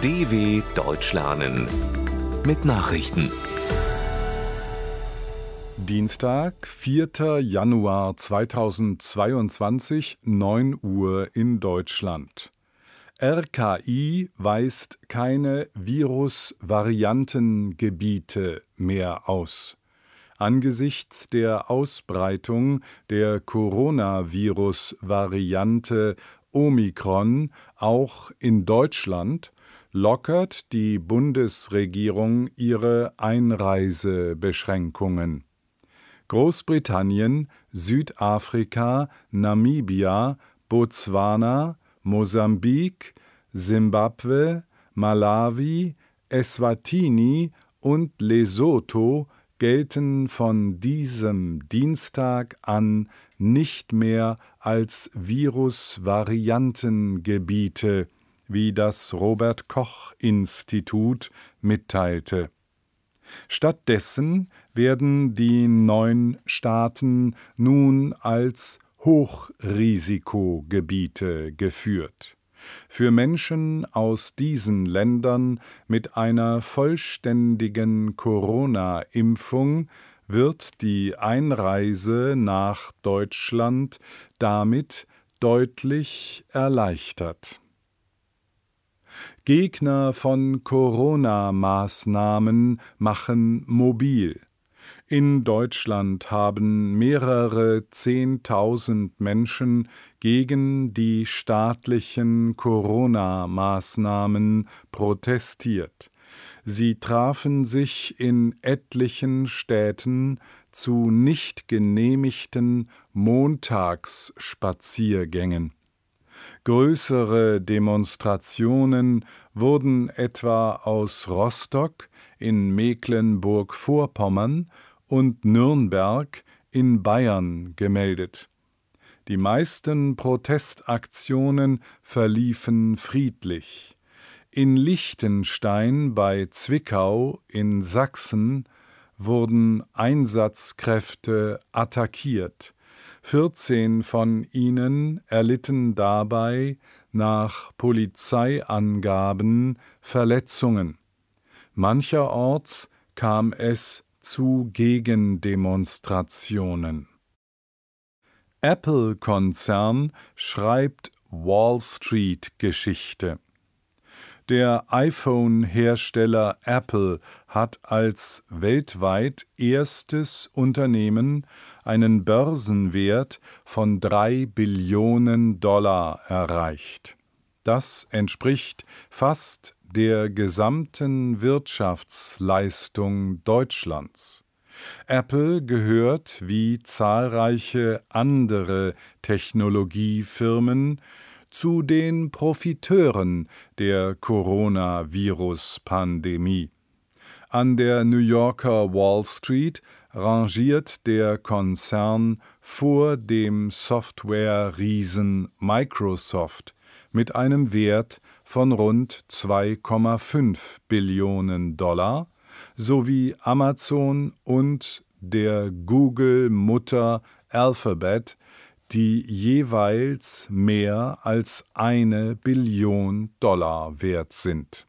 DW Deutsch lernen mit Nachrichten. Dienstag, 4. Januar 2022, 9 Uhr in Deutschland. RKI weist keine Virusvariantengebiete mehr aus. Angesichts der Ausbreitung der Coronavirus-Variante Omikron auch in Deutschland lockert die Bundesregierung ihre Einreisebeschränkungen. Großbritannien, Südafrika, Namibia, Botswana, Mosambik, Simbabwe, Malawi, Eswatini und Lesotho gelten von diesem Dienstag an nicht mehr als Virusvariantengebiete, wie das Robert Koch Institut mitteilte. Stattdessen werden die neun Staaten nun als Hochrisikogebiete geführt. Für Menschen aus diesen Ländern mit einer vollständigen Corona-Impfung wird die Einreise nach Deutschland damit deutlich erleichtert. Gegner von Corona-Maßnahmen machen mobil. In Deutschland haben mehrere Zehntausend Menschen gegen die staatlichen Corona-Maßnahmen protestiert. Sie trafen sich in etlichen Städten zu nicht genehmigten Montagsspaziergängen. Größere Demonstrationen wurden etwa aus Rostock in Mecklenburg-Vorpommern und Nürnberg in Bayern gemeldet. Die meisten Protestaktionen verliefen friedlich. In Liechtenstein bei Zwickau in Sachsen wurden Einsatzkräfte attackiert. 14 von ihnen erlitten dabei nach Polizeiangaben Verletzungen. Mancherorts kam es zu Gegendemonstrationen. Apple-Konzern schreibt Wall Street-Geschichte. Der iPhone-Hersteller Apple hat als weltweit erstes Unternehmen einen Börsenwert von drei Billionen Dollar erreicht. Das entspricht fast der gesamten Wirtschaftsleistung Deutschlands. Apple gehört wie zahlreiche andere Technologiefirmen zu den Profiteuren der Coronavirus-Pandemie. An der New Yorker Wall Street rangiert der Konzern vor dem Software-Riesen Microsoft mit einem Wert von rund 2,5 Billionen Dollar sowie Amazon und der Google-Mutter Alphabet, die jeweils mehr als eine Billion Dollar wert sind.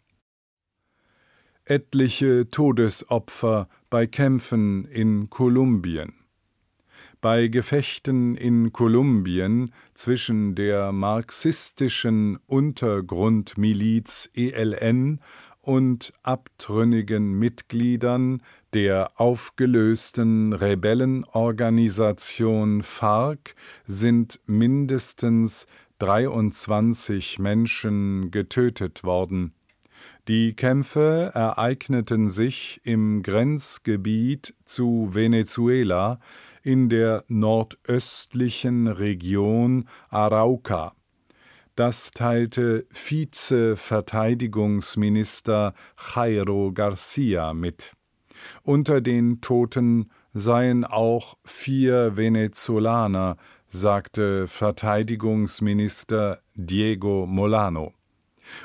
Etliche Todesopfer bei Kämpfen in Kolumbien. Bei Gefechten in Kolumbien zwischen der marxistischen Untergrundmiliz ELN und abtrünnigen Mitgliedern der aufgelösten Rebellenorganisation FARC sind mindestens 23 Menschen getötet worden. Die Kämpfe ereigneten sich im Grenzgebiet zu Venezuela in der nordöstlichen Region Arauca. Das teilte Vize-Verteidigungsminister Jairo Garcia mit. Unter den Toten seien auch vier Venezolaner, sagte Verteidigungsminister Diego Molano.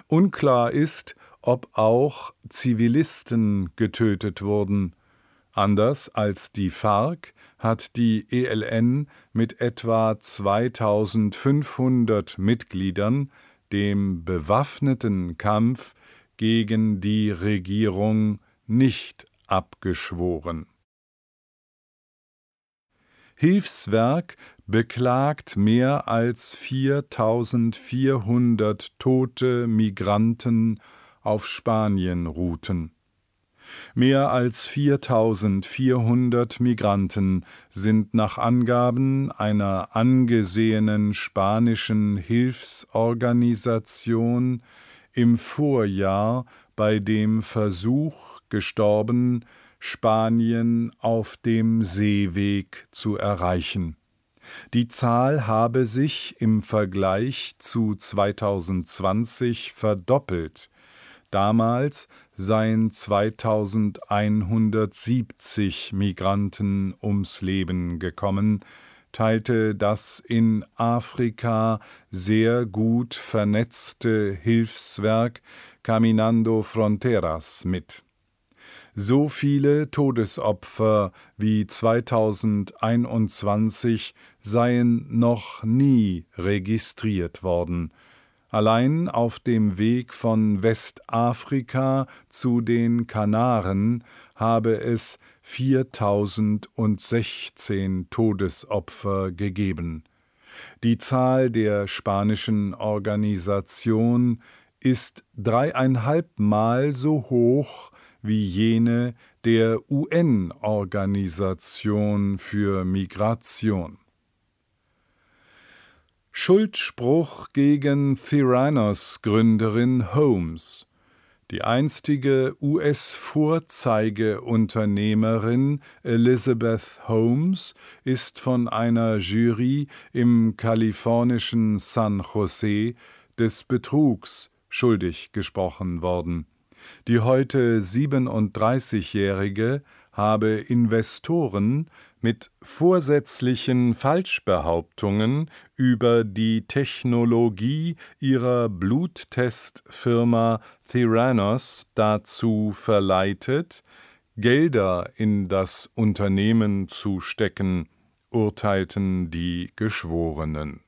Unklar ist, ob auch Zivilisten getötet wurden. Anders als die FARC hat die ELN mit etwa 2500 Mitgliedern dem bewaffneten Kampf gegen die Regierung nicht abgeschworen. Hilfswerk beklagt mehr als 4400 tote Migranten auf Spanien-Routen. Mehr als 4400 Migranten sind nach Angaben einer angesehenen spanischen Hilfsorganisation im Vorjahr bei dem Versuch gestorben, Spanien auf dem Seeweg zu erreichen. Die Zahl habe sich im Vergleich zu 2020 verdoppelt. Damals seien 2170 Migranten ums Leben gekommen, teilte das in Afrika sehr gut vernetzte Hilfswerk Caminando Fronteras mit. So viele Todesopfer wie 2021 seien noch nie registriert worden. Allein auf dem Weg von Westafrika zu den Kanaren habe es 4016 Todesopfer gegeben. Die Zahl der spanischen Organisation ist dreieinhalb Mal so hoch wie jene der UN-Organisation für Migration. Schuldspruch gegen Theranos-Gründerin Holmes. Die einstige US-Vorzeigeunternehmerin Elizabeth Holmes ist von einer Jury im kalifornischen San Jose des Betrugs schuldig gesprochen worden. Die heute 37-Jährige habe Investoren mit vorsätzlichen Falschbehauptungen über die Technologie ihrer Bluttestfirma Theranos dazu verleitet, Gelder in das Unternehmen zu stecken, urteilten die Geschworenen.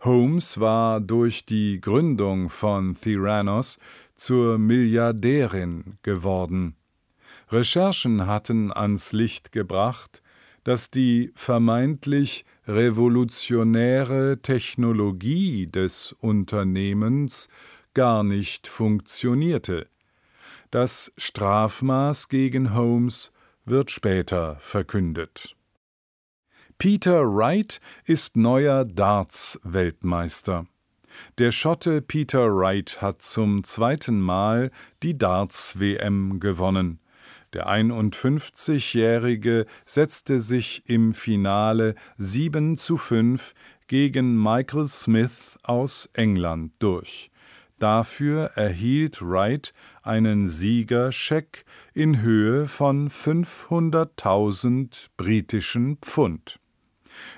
Holmes war durch die Gründung von Theranos zur Milliardärin geworden. Recherchen hatten ans Licht gebracht, dass die vermeintlich revolutionäre Technologie des Unternehmens gar nicht funktionierte. Das Strafmaß gegen Holmes wird später verkündet. Peter Wright ist neuer Darts-Weltmeister. Der Schotte Peter Wright hat zum zweiten Mal die Darts-WM gewonnen. Der 51-Jährige setzte sich im Finale 7 zu 5 gegen Michael Smith aus England durch. Dafür erhielt Wright einen Siegerscheck in Höhe von 500.000 britischen Pfund.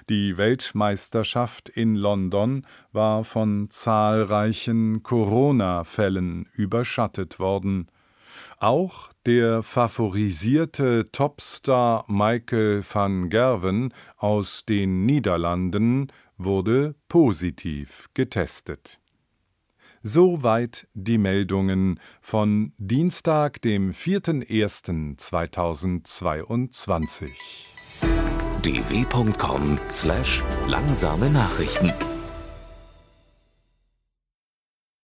Die Weltmeisterschaft in London war von zahlreichen Corona-Fällen überschattet worden. Auch der favorisierte Topstar Michael van Gerwen aus den Niederlanden wurde positiv getestet. Soweit die Meldungen von Dienstag, dem 4.1.2022. dw.com/langsame Nachrichten